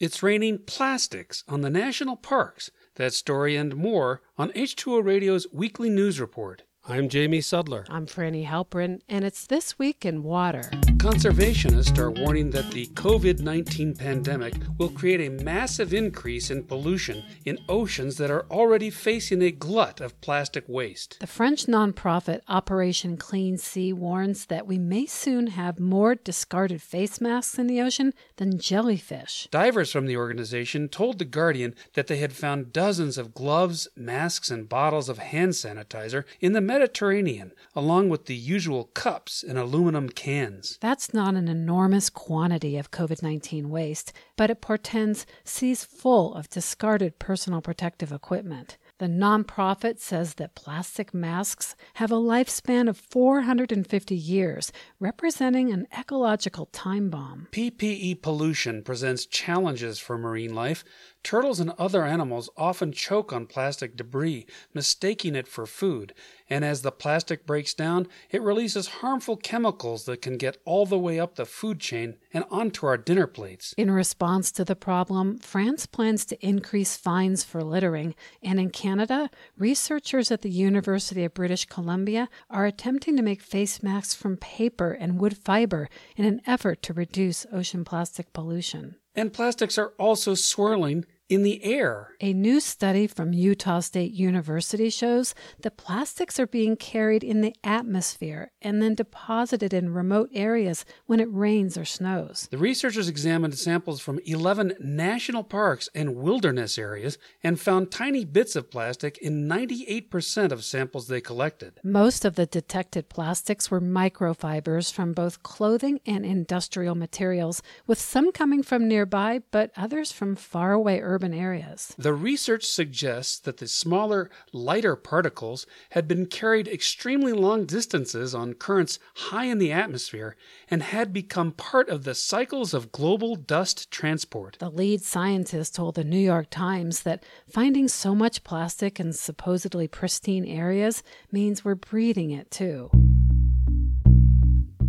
It's raining plastics on the national parks. That story and more on H2O Radio's weekly news report. I'm Jamie Sudler. I'm Frani Halperin, and it's This Week in Water. Conservationists are warning that the COVID 19 pandemic will create a massive increase in pollution in oceans that are already facing a glut of plastic waste. The French nonprofit Operation Clean Sea warns that we may soon have more discarded face masks in the ocean than jellyfish. Divers from the organization told The Guardian that they had found dozens of gloves, masks, and bottles of hand sanitizer in the Mediterranean, along with the usual cups and aluminum cans. That's not an enormous quantity of COVID 19 waste, but it portends seas full of discarded personal protective equipment. The nonprofit says that plastic masks have a lifespan of 450 years, representing an ecological time bomb. PPE pollution presents challenges for marine life. Turtles and other animals often choke on plastic debris, mistaking it for food, and as the plastic breaks down, it releases harmful chemicals that can get all the way up the food chain and onto our dinner plates. In response to the problem, France plans to increase fines for littering, and in Canada, researchers at the University of British Columbia are attempting to make face masks from paper and wood fiber in an effort to reduce ocean plastic pollution. And plastics are also swirling in the air. A new study from Utah State University shows that plastics are being carried in the atmosphere and then deposited in remote areas when it rains or snows. The researchers examined samples from 11 national parks and wilderness areas and found tiny bits of plastic in 98% of samples they collected. Most of the detected plastics were microfibers from both clothing and industrial materials, with some coming from nearby but others from faraway urban urban areas. The research suggests that the smaller, lighter particles had been carried extremely long distances on currents high in the atmosphere and had become part of the cycles of global dust transport. The lead scientist told the New York Times that finding so much plastic in supposedly pristine areas means we're breathing it too.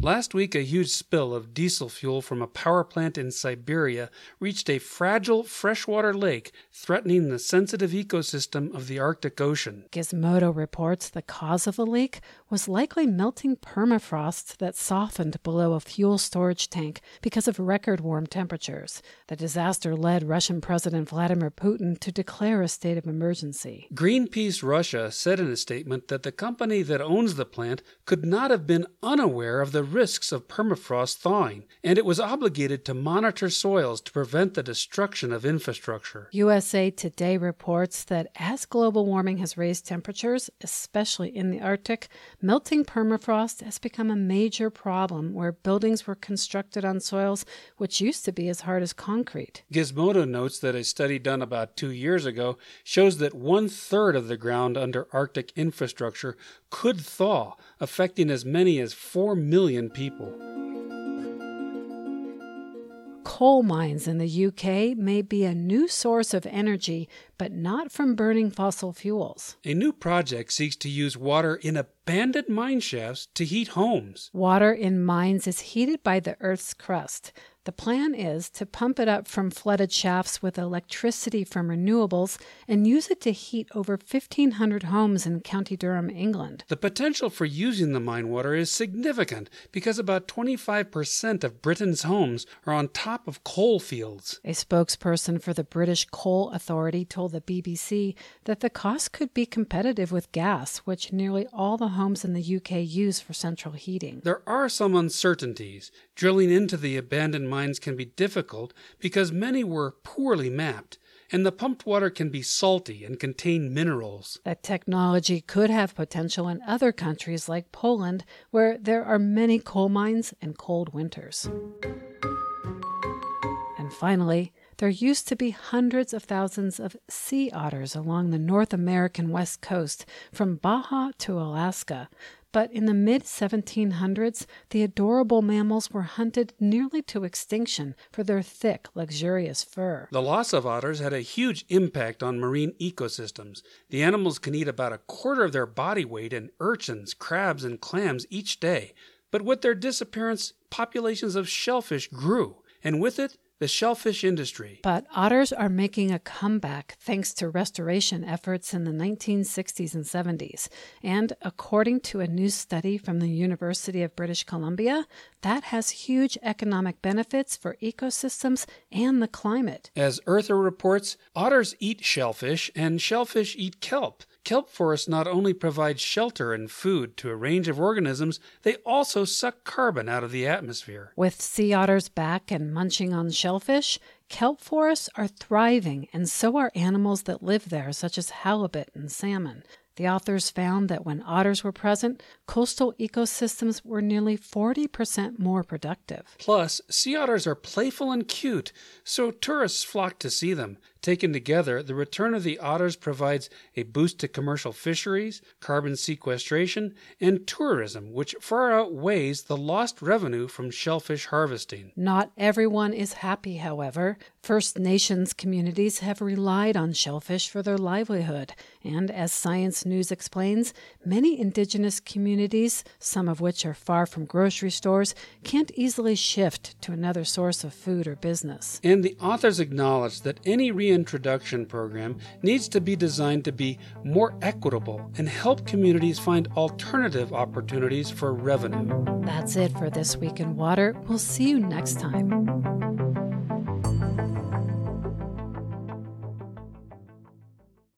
Last week, a huge spill of diesel fuel from a power plant in Siberia reached a fragile freshwater lake, threatening the sensitive ecosystem of the Arctic Ocean. Gizmodo reports the cause of the leak was likely melting permafrost that softened below a fuel storage tank because of record warm temperatures. The disaster led Russian President Vladimir Putin to declare a state of emergency. Greenpeace Russia said in a statement that the company that owns the plant could not have been unaware of the risks of permafrost thawing, and it was obligated to monitor soils to prevent the destruction of infrastructure. USA Today reports that as global warming has raised temperatures, especially in the Arctic, melting permafrost has become a major problem where buildings were constructed on soils which used to be as hard as concrete. Gizmodo notes that a study done about two years ago shows that one third of the ground under Arctic infrastructure could thaw, affecting as many as 4 million people. Coal mines in the UK may be a new source of energy, but not from burning fossil fuels. A new project seeks to use water in abandoned mine shafts to heat homes. Water in mines is heated by the Earth's crust. The plan is to pump it up from flooded shafts with electricity from renewables and use it to heat over 1,500 homes in County Durham, England. The potential for using the mine water is significant because about 25% of Britain's homes are on top of coal fields. A spokesperson for the British Coal Authority told the BBC that the cost could be competitive with gas, which nearly all the homes in the UK use for central heating. There are some uncertainties. Drilling into the abandoned mines can be difficult because many were poorly mapped, and the pumped water can be salty and contain minerals. That technology could have potential in other countries like Poland, where there are many coal mines and cold winters. And finally, there used to be hundreds of thousands of sea otters along the North American west coast, from Baja to Alaska. But in the mid 1700s, the adorable mammals were hunted nearly to extinction for their thick, luxurious fur. The loss of otters had a huge impact on marine ecosystems. The animals can eat about a quarter of their body weight in urchins, crabs, and clams each day. But with their disappearance, populations of shellfish grew, and with it, the shellfish industry. But otters are making a comeback thanks to restoration efforts in the 1960s and 70s. And according to a new study from the University of British Columbia, that has huge economic benefits for ecosystems and the climate. As Earther reports, otters eat shellfish and shellfish eat kelp. Kelp forests not only provide shelter and food to a range of organisms, they also suck carbon out of the atmosphere. With sea otters back and munching on shellfish, kelp forests are thriving, and so are animals that live there, such as halibut and salmon. The authors found that when otters were present, coastal ecosystems were nearly 40% more productive. Plus, sea otters are playful and cute, so tourists flock to see them. Taken together, the return of the otters provides a boost to commercial fisheries, carbon sequestration, and tourism, which far outweighs the lost revenue from shellfish harvesting. Not everyone is happy, however. First Nations communities have relied on shellfish for their livelihood, and as Science News explains, many indigenous communities, some of which are far from grocery stores, can't easily shift to another source of food or business. And the authors acknowledge that any reintroduction program needs to be designed to be more equitable and help communities find alternative opportunities for revenue. That's it for This Week in Water. We'll see you next time.